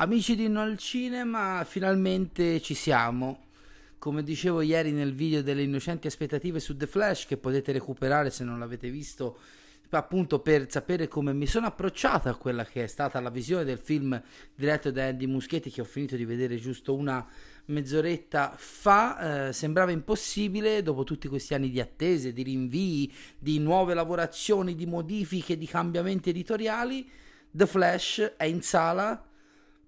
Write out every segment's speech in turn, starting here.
Amici di No al Cinema, finalmente ci siamo. Come dicevo ieri nel video delle innocenti aspettative su The Flash, che potete recuperare se non l'avete visto, appunto per sapere come mi sono approcciato a quella che è stata la visione del film diretto da Andy Muschietti, che ho finito di vedere giusto una mezz'oretta fa, eh, sembrava impossibile dopo tutti questi anni di attese, di rinvii, di nuove lavorazioni, di modifiche, di cambiamenti editoriali. The Flash è in sala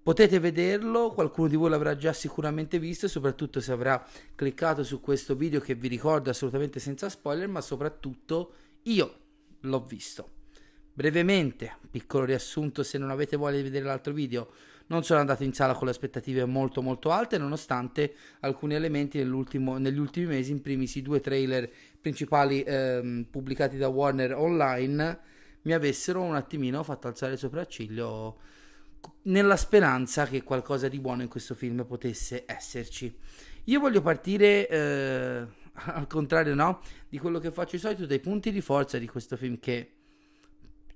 Potete vederlo, qualcuno di voi l'avrà già sicuramente visto, soprattutto se avrà cliccato su questo video che vi ricordo assolutamente senza spoiler, ma soprattutto io l'ho visto. Brevemente, piccolo riassunto se non avete voglia di vedere l'altro video, non sono andato in sala con le aspettative molto molto alte, nonostante alcuni elementi negli ultimi mesi, in primis i due trailer principali ehm, pubblicati da Warner online, mi avessero un attimino fatto alzare il sopracciglio nella speranza che qualcosa di buono in questo film potesse esserci. Io voglio partire, eh, al contrario no, di quello che faccio di solito, dai punti di forza di questo film che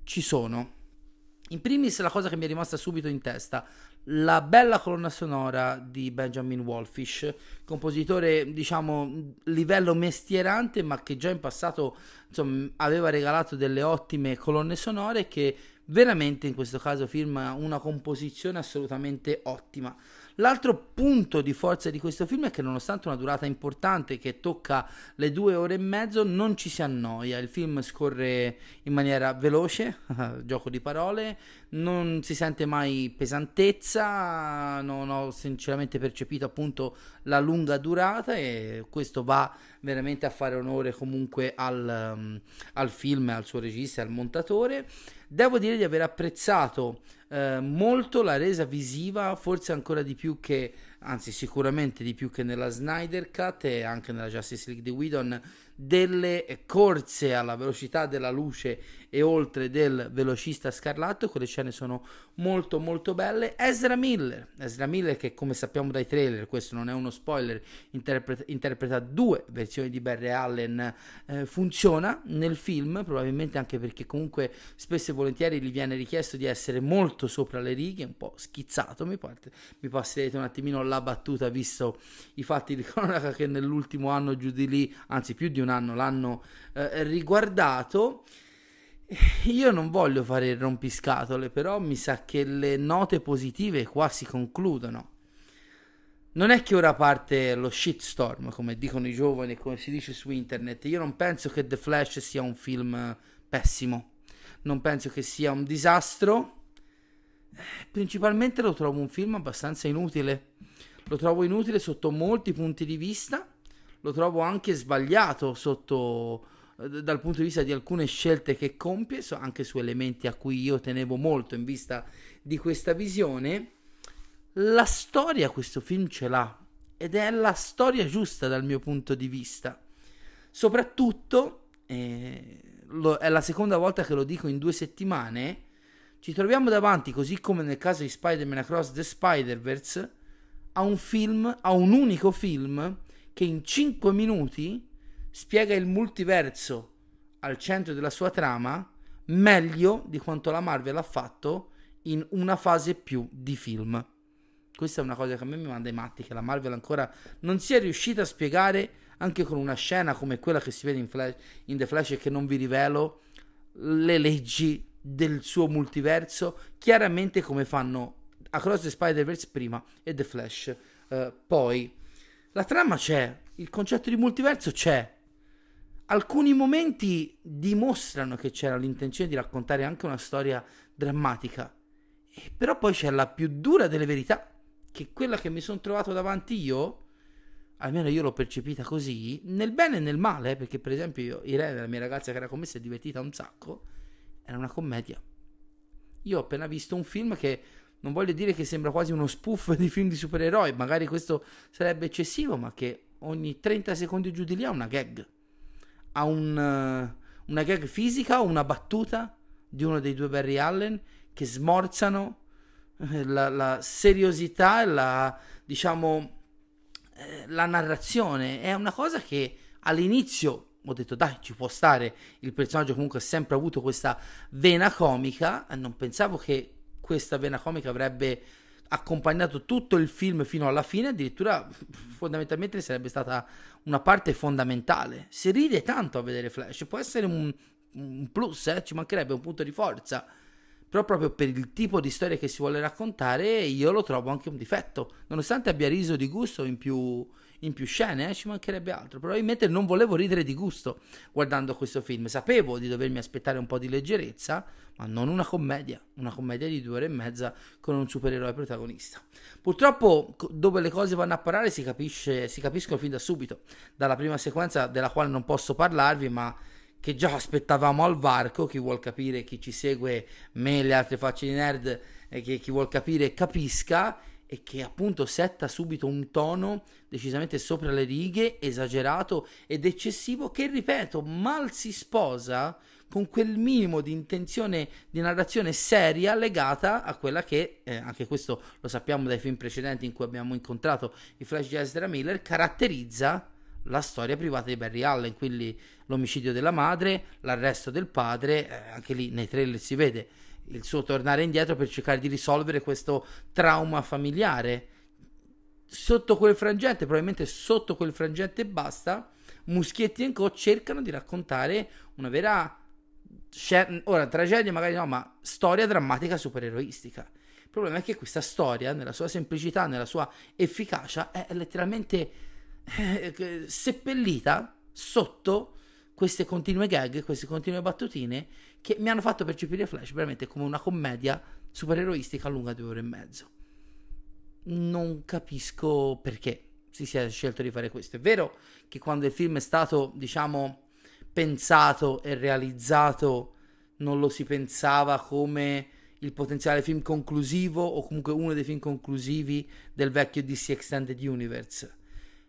ci sono. In primis la cosa che mi è rimasta subito in testa, la bella colonna sonora di Benjamin Wolfish, compositore diciamo livello mestierante ma che già in passato insomma, aveva regalato delle ottime colonne sonore che veramente in questo caso firma una composizione assolutamente ottima. L'altro punto di forza di questo film è che nonostante una durata importante che tocca le due ore e mezzo non ci si annoia, il film scorre in maniera veloce, gioco di parole, non si sente mai pesantezza, non ho sinceramente percepito appunto la lunga durata e questo va veramente a fare onore comunque al, um, al film, al suo regista, al montatore. Devo dire di aver apprezzato eh, molto la resa visiva, forse ancora di più che, anzi sicuramente di più che nella Snyder Cut e anche nella Justice League di Whedon, delle corse alla velocità della luce e oltre del velocista scarlatto, quelle scene sono molto molto belle. Ezra Miller, Ezra Miller che come sappiamo dai trailer, questo non è uno spoiler, interpreta, interpreta due versioni di Barry Allen, eh, funziona nel film, probabilmente anche perché comunque spesso e volentieri gli viene richiesto di essere molto sopra le righe, un po' schizzato, mi, parte, mi passerete un attimino la battuta visto i fatti di cronaca che nell'ultimo anno giù di lì, anzi più di un anno l'hanno eh, riguardato. Io non voglio fare il rompiscatole, però mi sa che le note positive qua si concludono. Non è che ora parte lo shitstorm, come dicono i giovani, come si dice su internet. Io non penso che The Flash sia un film pessimo. Non penso che sia un disastro. Principalmente lo trovo un film abbastanza inutile. Lo trovo inutile sotto molti punti di vista lo trovo anche sbagliato sotto eh, dal punto di vista di alcune scelte che compie, anche su elementi a cui io tenevo molto in vista di questa visione. La storia questo film ce l'ha ed è la storia giusta dal mio punto di vista. Soprattutto, eh, lo, è la seconda volta che lo dico in due settimane, ci troviamo davanti, così come nel caso di Spider-Man Across the Spider-Verse, a un film, a un unico film che in 5 minuti spiega il multiverso al centro della sua trama meglio di quanto la Marvel ha fatto in una fase più di film. Questa è una cosa che a me mi manda i matti, che la Marvel ancora non sia riuscita a spiegare anche con una scena come quella che si vede in, Flash, in The Flash e che non vi rivelo le leggi del suo multiverso chiaramente come fanno Across the Spider-Verse prima e The Flash uh, poi la trama c'è, il concetto di multiverso c'è. Alcuni momenti dimostrano che c'era l'intenzione di raccontare anche una storia drammatica. Però poi c'è la più dura delle verità, che quella che mi sono trovato davanti io, almeno io l'ho percepita così, nel bene e nel male, perché per esempio io, Irene, la mia ragazza che era con me, si è divertita un sacco, era una commedia. Io ho appena visto un film che non voglio dire che sembra quasi uno spoof di film di supereroi, magari questo sarebbe eccessivo, ma che ogni 30 secondi giù di lì ha una gag. Ha un, uh, una gag fisica o una battuta di uno dei due Barry Allen che smorzano eh, la, la seriosità e la, diciamo, eh, la narrazione. È una cosa che all'inizio ho detto dai ci può stare, il personaggio comunque ha sempre avuto questa vena comica non pensavo che questa vena comica avrebbe accompagnato tutto il film fino alla fine, addirittura fondamentalmente sarebbe stata una parte fondamentale. Si ride tanto a vedere Flash, può essere un, un plus, eh? ci mancherebbe un punto di forza. Però proprio per il tipo di storia che si vuole raccontare, io lo trovo anche un difetto. Nonostante abbia riso di gusto in più, in più scene, eh, ci mancherebbe altro. Probabilmente non volevo ridere di gusto guardando questo film. Sapevo di dovermi aspettare un po' di leggerezza, ma non una commedia. Una commedia di due ore e mezza con un supereroe protagonista. Purtroppo, dove le cose vanno a parare, si, capisce, si capiscono fin da subito. Dalla prima sequenza, della quale non posso parlarvi, ma che già aspettavamo al varco. Chi vuol capire, chi ci segue, me e le altre facce di nerd, e che chi vuol capire capisca e che appunto setta subito un tono decisamente sopra le righe, esagerato ed eccessivo che, ripeto, mal si sposa con quel minimo di intenzione di narrazione seria legata a quella che, eh, anche questo lo sappiamo dai film precedenti in cui abbiamo incontrato i flash di Ezra Miller, caratterizza la storia privata di Barry Allen, quindi l'omicidio della madre, l'arresto del padre, eh, anche lì nei trailer si vede il suo tornare indietro per cercare di risolvere questo trauma familiare. Sotto quel frangente, probabilmente sotto quel frangente basta, Muschietti e Co cercano di raccontare una vera ora tragedia magari no, ma storia drammatica supereroistica. Il problema è che questa storia, nella sua semplicità, nella sua efficacia, è letteralmente eh, seppellita sotto queste continue gag, queste continue battutine che mi hanno fatto percepire Flash veramente come una commedia supereroistica lunga due ore e mezzo. Non capisco perché si sia scelto di fare questo. È vero che quando il film è stato, diciamo, pensato e realizzato, non lo si pensava come il potenziale film conclusivo o comunque uno dei film conclusivi del vecchio DC Extended Universe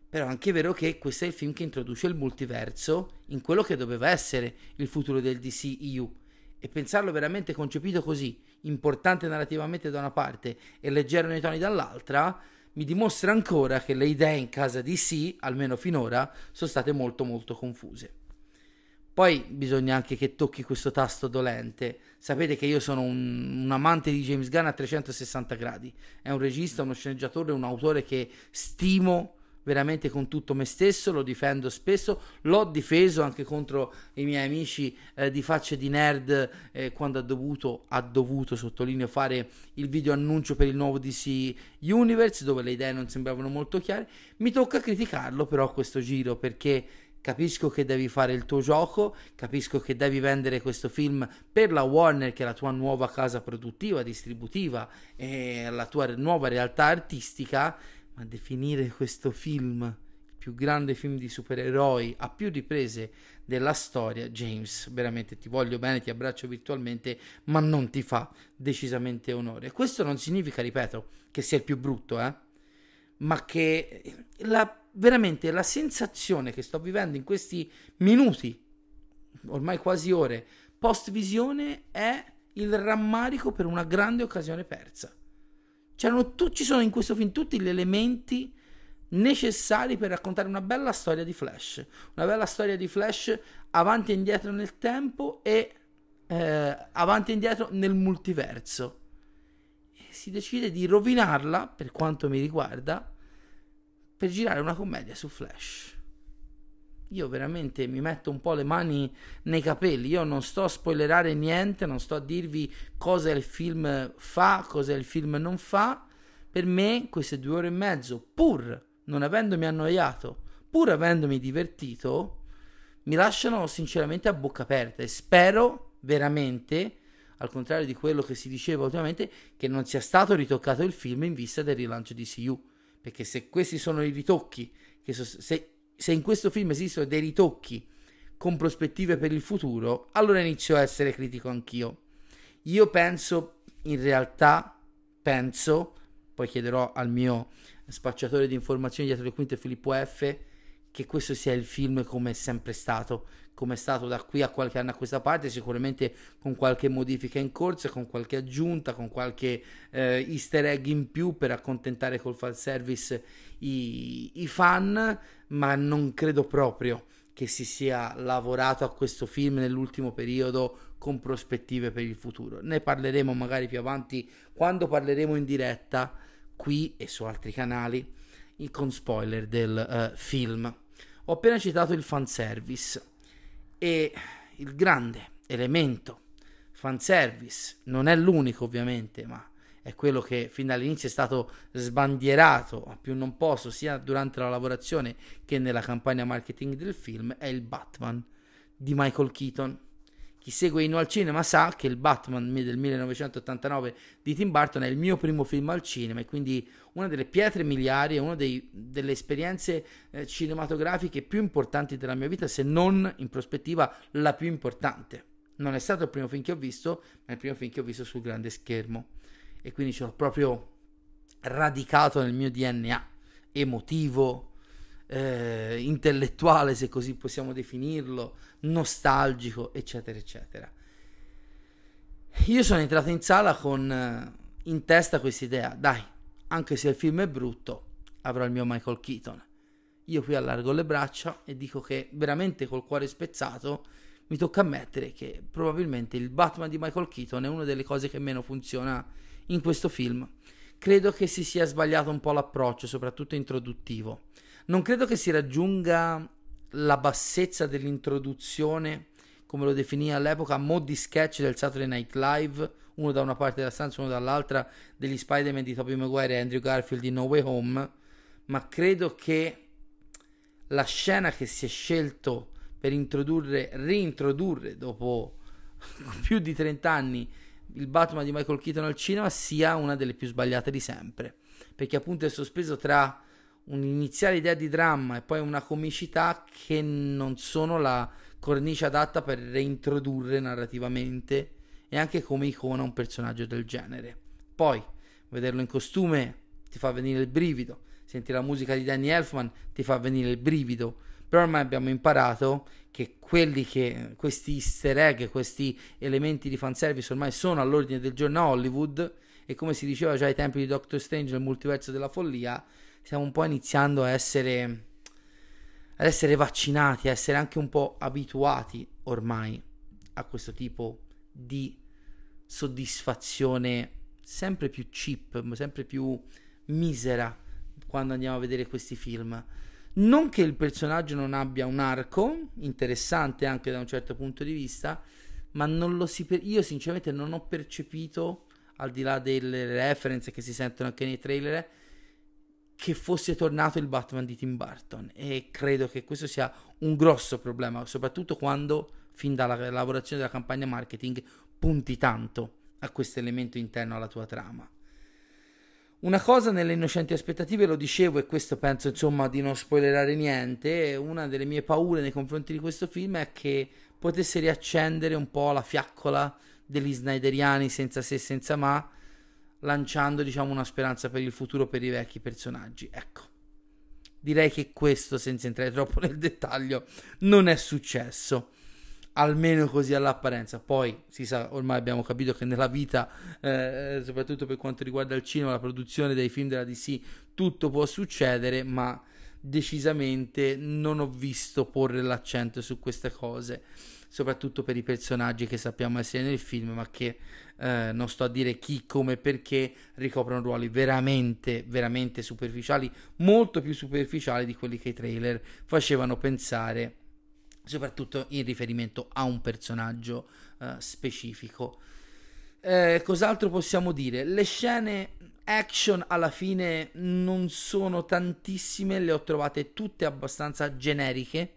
però è anche vero che questo è il film che introduce il multiverso in quello che doveva essere il futuro del DCEU. E pensarlo veramente concepito così, importante narrativamente da una parte e leggero nei toni dall'altra, mi dimostra ancora che le idee in casa DC, almeno finora, sono state molto molto confuse. Poi bisogna anche che tocchi questo tasto dolente. Sapete che io sono un, un, amante di James Gunn a 360 gradi. È un regista, uno sceneggiatore, un autore che stimo veramente con tutto me stesso, lo difendo spesso, l'ho difeso anche contro i miei amici eh, di facce di nerd eh, quando ha dovuto, ha dovuto, sottolineo, fare il video annuncio per il nuovo DC Universe dove le idee non sembravano molto chiare. Mi tocca criticarlo però a questo giro perché capisco che devi fare il tuo gioco, capisco che devi vendere questo film per la Warner, che è la tua nuova casa produttiva, distributiva e la tua nuova realtà artistica ma definire questo film il più grande film di supereroi a più riprese della storia, James, veramente ti voglio bene, ti abbraccio virtualmente, ma non ti fa decisamente onore. Questo non significa, ripeto, che sia il più brutto, eh? ma che la, veramente la sensazione che sto vivendo in questi minuti, ormai quasi ore, post visione è il rammarico per una grande occasione persa. Tu, ci sono in questo film tutti gli elementi necessari per raccontare una bella storia di Flash. Una bella storia di Flash avanti e indietro nel tempo e eh, avanti e indietro nel multiverso. E si decide di rovinarla, per quanto mi riguarda, per girare una commedia su Flash io veramente mi metto un po' le mani nei capelli. Io non sto a spoilerare niente, non sto a dirvi cosa il film fa, cosa il film non fa. Per me, queste due ore e mezzo, pur non avendomi annoiato, pur avendomi divertito, mi lasciano sinceramente a bocca aperta e spero veramente, al contrario di quello che si diceva ultimamente, che non sia stato ritoccato il film in vista del rilancio di CU. Perché se questi sono i ritocchi, so, se se in questo film esistono dei ritocchi con prospettive per il futuro, allora inizio a essere critico anch'io. Io penso, in realtà, penso, poi chiederò al mio spacciatore di informazioni dietro le quinte Filippo F, che questo sia il film come è sempre stato, come è stato da qui a qualche anno a questa parte, sicuramente con qualche modifica in corsa, con qualche aggiunta, con qualche eh, easter egg in più per accontentare col fan service i, i fan, ma non credo proprio che si sia lavorato a questo film nell'ultimo periodo con prospettive per il futuro. Ne parleremo magari più avanti quando parleremo in diretta qui e su altri canali con spoiler del uh, film. Ho appena citato il fanservice e il grande elemento fanservice non è l'unico ovviamente, ma è quello che fin dall'inizio è stato sbandierato a più non posso sia durante la lavorazione che nella campagna marketing del film, è il Batman di Michael Keaton. Chi segue Inno al cinema sa che il Batman del 1989 di Tim Burton è il mio primo film al cinema e quindi una delle pietre miliari, una dei, delle esperienze eh, cinematografiche più importanti della mia vita, se non in prospettiva la più importante. Non è stato il primo film che ho visto, ma è il primo film che ho visto sul grande schermo e quindi ce l'ho proprio radicato nel mio DNA emotivo, eh, intellettuale, se così possiamo definirlo, nostalgico, eccetera, eccetera. Io sono entrato in sala con eh, in testa questa idea, dai, anche se il film è brutto, avrò il mio Michael Keaton. Io qui allargo le braccia e dico che veramente col cuore spezzato mi tocca ammettere che probabilmente il Batman di Michael Keaton è una delle cose che meno funziona in questo film. Credo che si sia sbagliato un po' l'approccio, soprattutto introduttivo. Non credo che si raggiunga la bassezza dell'introduzione, come lo definì all'epoca, modi sketch del Saturday Night Live, uno da una parte della stanza, uno dall'altra, degli Spider-Man di Tobey Maguire e Andrew Garfield di No Way Home, ma credo che la scena che si è scelto per introdurre, reintrodurre dopo più di 30 anni il Batman di Michael Keaton al cinema sia una delle più sbagliate di sempre. Perché appunto è sospeso tra un'iniziale idea di dramma e poi una comicità che non sono la cornice adatta per reintrodurre narrativamente e anche come icona un personaggio del genere. Poi, vederlo in costume ti fa venire il brivido, sentire la musica di Danny Elfman ti fa venire il brivido, però ormai abbiamo imparato che che questi easter egg, questi elementi di fanservice ormai sono all'ordine del giorno a Hollywood e come si diceva già ai tempi di Doctor Strange nel multiverso della follia, stiamo un po' iniziando a essere ad essere vaccinati, a essere anche un po' abituati ormai a questo tipo di soddisfazione sempre più cheap, sempre più misera quando andiamo a vedere questi film. Non che il personaggio non abbia un arco interessante anche da un certo punto di vista, ma non lo si per- io sinceramente non ho percepito, al di là delle reference che si sentono anche nei trailer, che fosse tornato il Batman di Tim Burton e credo che questo sia un grosso problema, soprattutto quando fin dalla lavorazione della campagna marketing punti tanto a questo elemento interno alla tua trama. Una cosa nelle innocenti aspettative lo dicevo e questo penso insomma di non spoilerare niente, una delle mie paure nei confronti di questo film è che potesse riaccendere un po' la fiaccola degli snyderiani senza se senza ma, lanciando diciamo una speranza per il futuro per i vecchi personaggi. Ecco, direi che questo, senza entrare troppo nel dettaglio, non è successo almeno così all'apparenza. Poi si sa, ormai abbiamo capito che nella vita, eh, soprattutto per quanto riguarda il cinema, la produzione dei film della DC, tutto può succedere, ma decisamente non ho visto porre l'accento su queste cose, soprattutto per i personaggi che sappiamo essere nel film, ma che eh, non sto a dire chi, come perché ricoprono ruoli veramente, veramente superficiali, molto più superficiali di quelli che i trailer facevano pensare soprattutto in riferimento a un personaggio uh, specifico. Eh, cos'altro possiamo dire? Le scene action alla fine non sono tantissime, le ho trovate tutte abbastanza generiche.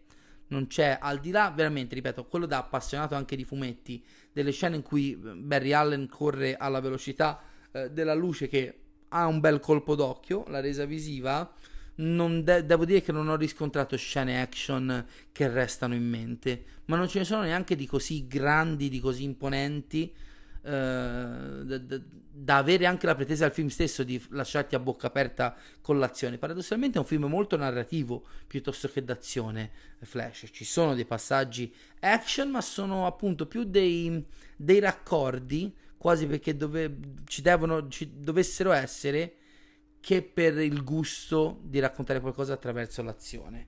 Non c'è al di là, veramente, ripeto, quello da appassionato anche di fumetti, delle scene in cui Barry Allen corre alla velocità eh, della luce che ha un bel colpo d'occhio, la resa visiva de- devo dire che non ho riscontrato scene action che restano in mente, ma non ce ne sono neanche di così grandi, di così imponenti. Uh, da, da, avere anche la pretesa al film stesso di lasciarti a bocca aperta con l'azione. Paradossalmente è un film molto narrativo piuttosto che d'azione. Flash ci sono dei passaggi action, ma sono appunto più dei, dei raccordi, quasi perché dove, ci, devono, ci dovessero essere che per il gusto di raccontare qualcosa attraverso l'azione.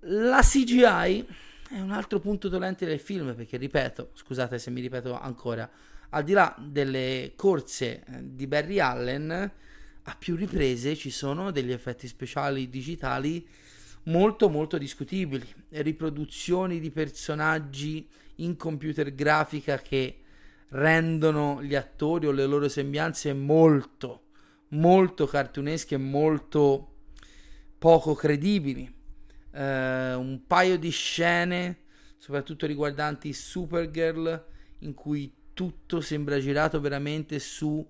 La CGI è un altro punto dolente del film perché, ripeto, scusate se mi ripeto ancora, al di là delle corse eh, di Barry Allen, a più riprese ci sono degli effetti speciali digitali molto molto discutibili, riproduzioni di personaggi in computer grafica che rendono gli attori o le loro sembianze molto molto cartunesche e molto poco credibili. Uh, un paio di scene, soprattutto riguardanti Supergirl, in cui tutto sembra girato veramente su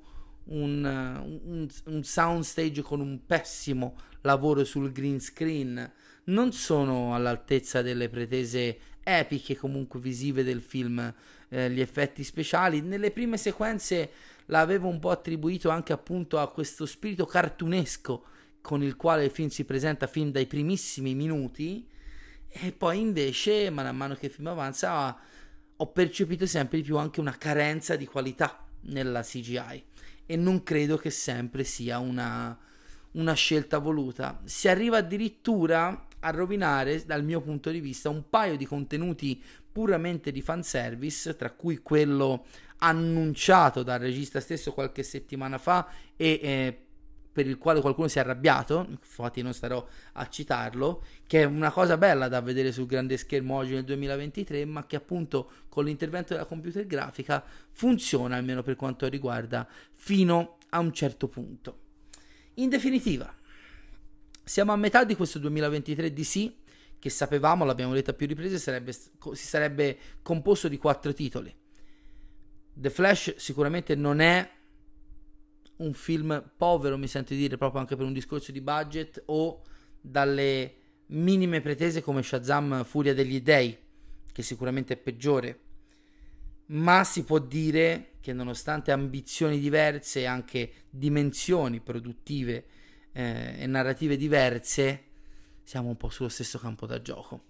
un, un, un soundstage con un pessimo lavoro sul green screen. Non sono all'altezza delle pretese epiche comunque visive del film eh, gli effetti speciali nelle prime sequenze l'avevo un po' attribuito anche appunto a questo spirito cartunesco con il quale il film si presenta fin dai primissimi minuti e poi invece man mano che il film avanza ho percepito sempre di più anche una carenza di qualità nella CGI e non credo che sempre sia una, una scelta voluta. Si arriva addirittura a rovinare, dal mio punto di vista, un paio di contenuti puramente di fanservice, tra cui quello annunciato dal regista stesso qualche settimana fa e eh, per il quale qualcuno si è arrabbiato, infatti non starò a citarlo, che è una cosa bella da vedere sul grande schermo oggi nel 2023, ma che appunto con l'intervento della computer grafica funziona almeno per quanto riguarda fino a un certo punto. In definitiva, siamo a metà di questo 2023 DC che sapevamo, l'abbiamo detto a più riprese, sarebbe, si sarebbe composto di quattro titoli. The Flash sicuramente non è un film povero, mi sento di dire, proprio anche per un discorso di budget o dalle minime pretese come Shazam Furia degli Dei, che sicuramente è peggiore. Ma si può dire che nonostante ambizioni diverse e anche dimensioni produttive eh, e narrative diverse, siamo un po' sullo stesso campo da gioco.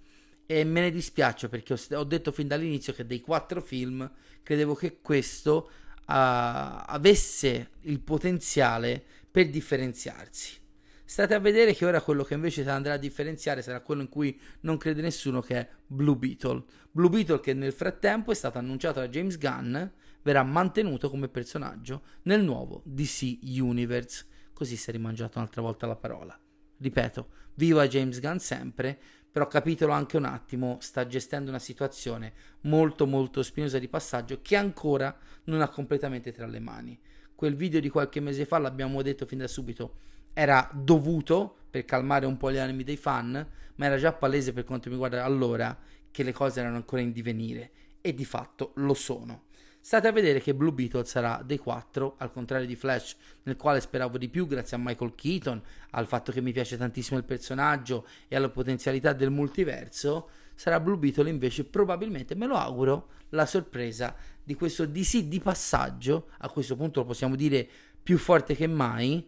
E me ne dispiace perché ho, detto fin dall'inizio che dei quattro film credevo che questo avesse il potenziale per differenziarsi. State a vedere che ora quello che invece andrà a differenziare sarà quello in cui non crede nessuno che è Blue Beetle. Blue Beetle che nel frattempo è stato annunciato da James Gunn verrà mantenuto come personaggio nel nuovo DC Universe. Così si è rimangiato un'altra volta la parola. Ripeto, viva James Gunn sempre, però capitolo anche un attimo, sta gestendo una situazione molto molto spinosa di passaggio che ancora non ha completamente tra le mani. Quel video di qualche mese fa, l'abbiamo detto fin da subito, era dovuto per calmare un po' gli animi dei fan, ma era già palese per quanto mi riguarda allora che le cose erano ancora in divenire e di fatto lo sono. State a vedere che Blue Beetle sarà dei quattro, al contrario di Flash, nel quale speravo di più grazie a Michael Keaton, al fatto che mi piace tantissimo il personaggio e alla potenzialità del multiverso. Sarà Blue Beetle invece probabilmente, me lo auguro, la sorpresa di questo DC di passaggio, a questo punto lo possiamo dire più forte che mai,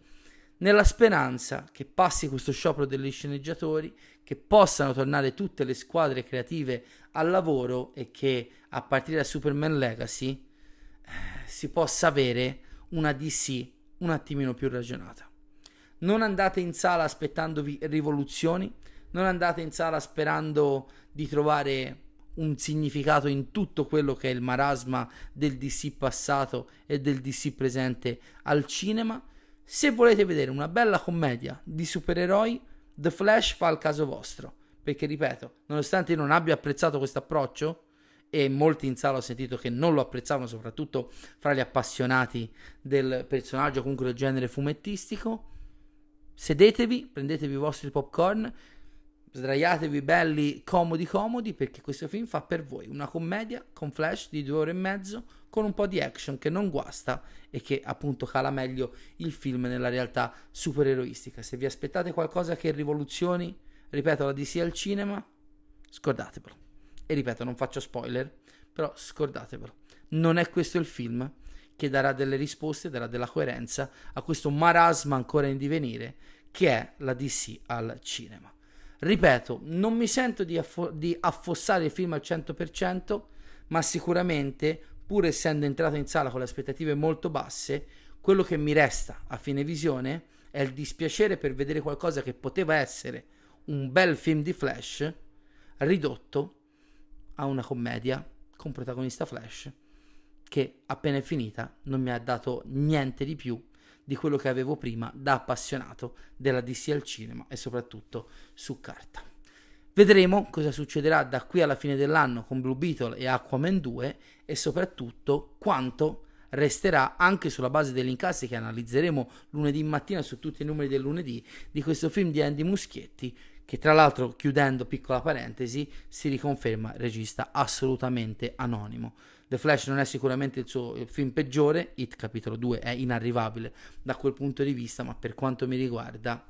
nella speranza che passi questo sciopero degli sceneggiatori, che possano tornare tutte le squadre creative al lavoro e che a partire da Superman Legacy si possa avere una DC un attimino più ragionata. Non andate in sala aspettandovi rivoluzioni, non andate in sala sperando di trovare un significato in tutto quello che è il marasma del DC passato e del DC presente al cinema. Se volete vedere una bella commedia di supereroi, The Flash fa il caso vostro. Perché ripeto, nonostante io non abbia apprezzato questo approccio, e molti in sala ho sentito che non lo apprezzavano, soprattutto fra gli appassionati del personaggio, comunque del genere fumettistico. Sedetevi, prendetevi i vostri popcorn, sdraiatevi belli, comodi, comodi, perché questo film fa per voi una commedia con flash di due ore e mezzo, con un po' di action che non guasta e che appunto cala meglio il film nella realtà supereroistica. Se vi aspettate qualcosa che rivoluzioni, ripeto, la DC al cinema, scordatevelo. E ripeto, non faccio spoiler, però scordatevelo. Non è questo il film che darà delle risposte, darà della coerenza a questo marasma ancora in divenire che è la DC al cinema. Ripeto, non mi sento di, affo- di affossare il film al 100%, ma sicuramente, pur essendo entrato in sala con le aspettative molto basse, quello che mi resta a fine visione è il dispiacere per vedere qualcosa che poteva essere un bel film di Flash ridotto a una commedia con protagonista Flash che appena è finita non mi ha dato niente di più di quello che avevo prima da appassionato della DC al cinema e soprattutto su carta. Vedremo cosa succederà da qui alla fine dell'anno con Blue Beetle e Aquaman 2 e soprattutto quanto resterà anche sulla base degli incassi che analizzeremo lunedì mattina su tutti i numeri del lunedì di questo film di Andy Muschietti che tra l'altro chiudendo piccola parentesi si riconferma regista assolutamente anonimo. The Flash non è sicuramente il suo film peggiore, It capitolo 2 è inarrivabile da quel punto di vista, ma per quanto mi riguarda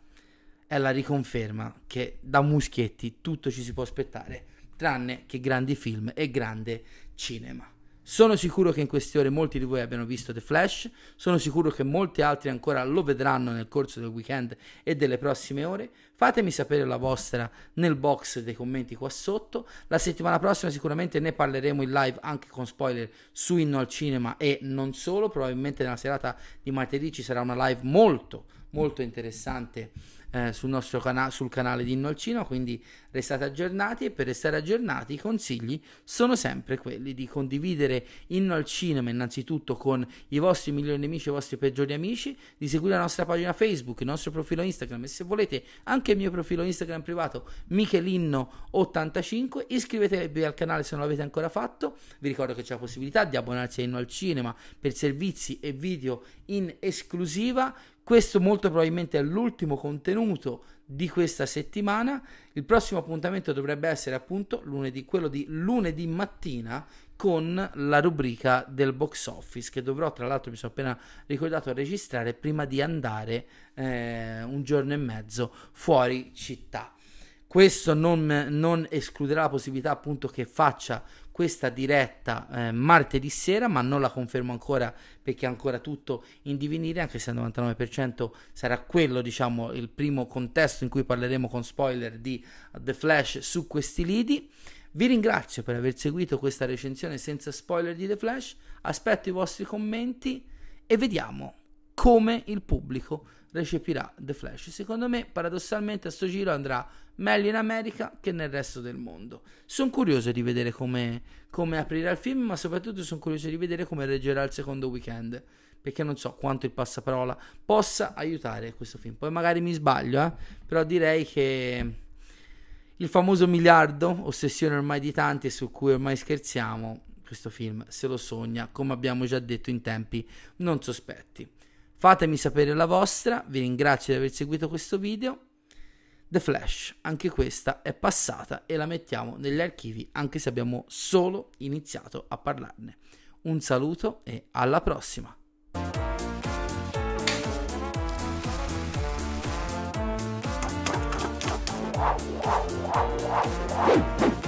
è la riconferma che da Muschietti tutto ci si può aspettare, tranne che grandi film e grande cinema. Sono sicuro che in queste ore molti di voi abbiano visto The Flash, sono sicuro che molti altri ancora lo vedranno nel corso del weekend e delle prossime ore. Fatemi sapere la vostra nel box dei commenti qua sotto. La settimana prossima sicuramente ne parleremo in live anche con spoiler su Inno al Cinema e non solo, probabilmente nella serata di martedì ci sarà una live molto molto interessante eh, sul nostro canale, sul canale di Inno al Cinema, quindi restate aggiornati e per restare aggiornati i consigli sono sempre quelli di condividere Inno al Cinema innanzitutto con i vostri migliori nemici e i vostri peggiori amici, di seguire la nostra pagina Facebook, il nostro profilo Instagram e se volete anche il mio profilo Instagram privato Michelino85, iscrivetevi al canale se non l'avete ancora fatto, vi ricordo che c'è la possibilità di abbonarsi a Inno al Cinema per servizi e video in esclusiva questo molto probabilmente è l'ultimo contenuto di questa settimana. Il prossimo appuntamento dovrebbe essere appunto lunedì, quello di lunedì mattina con la rubrica del box office che dovrò tra l'altro mi sono appena ricordato registrare prima di andare eh, un giorno e mezzo fuori città. Questo non, non, escluderà la possibilità appunto che faccia questa diretta eh, martedì sera, ma non la confermo ancora perché è ancora tutto in divenire, anche se al 99% sarà quello, diciamo, il primo contesto in cui parleremo con spoiler di The Flash su questi lidi. Vi ringrazio per aver seguito questa recensione senza spoiler di The Flash, aspetto i vostri commenti e vediamo come il pubblico recepirà The Flash. Secondo me, paradossalmente, a sto giro andrà meglio in America che nel resto del mondo. Sono curioso di vedere come, come aprirà il film, ma soprattutto sono curioso di vedere come reggerà il secondo weekend. Perché non so quanto il passaparola possa aiutare questo film. Poi magari mi sbaglio, eh? però direi che il famoso miliardo, ossessione ormai di tanti e su cui ormai scherziamo, questo film se lo sogna, come abbiamo già detto in tempi non sospetti. Fatemi sapere la vostra, vi ringrazio di aver seguito questo video. The Flash, anche questa è passata e la mettiamo negli archivi anche se abbiamo solo iniziato a parlarne. Un saluto e alla prossima! you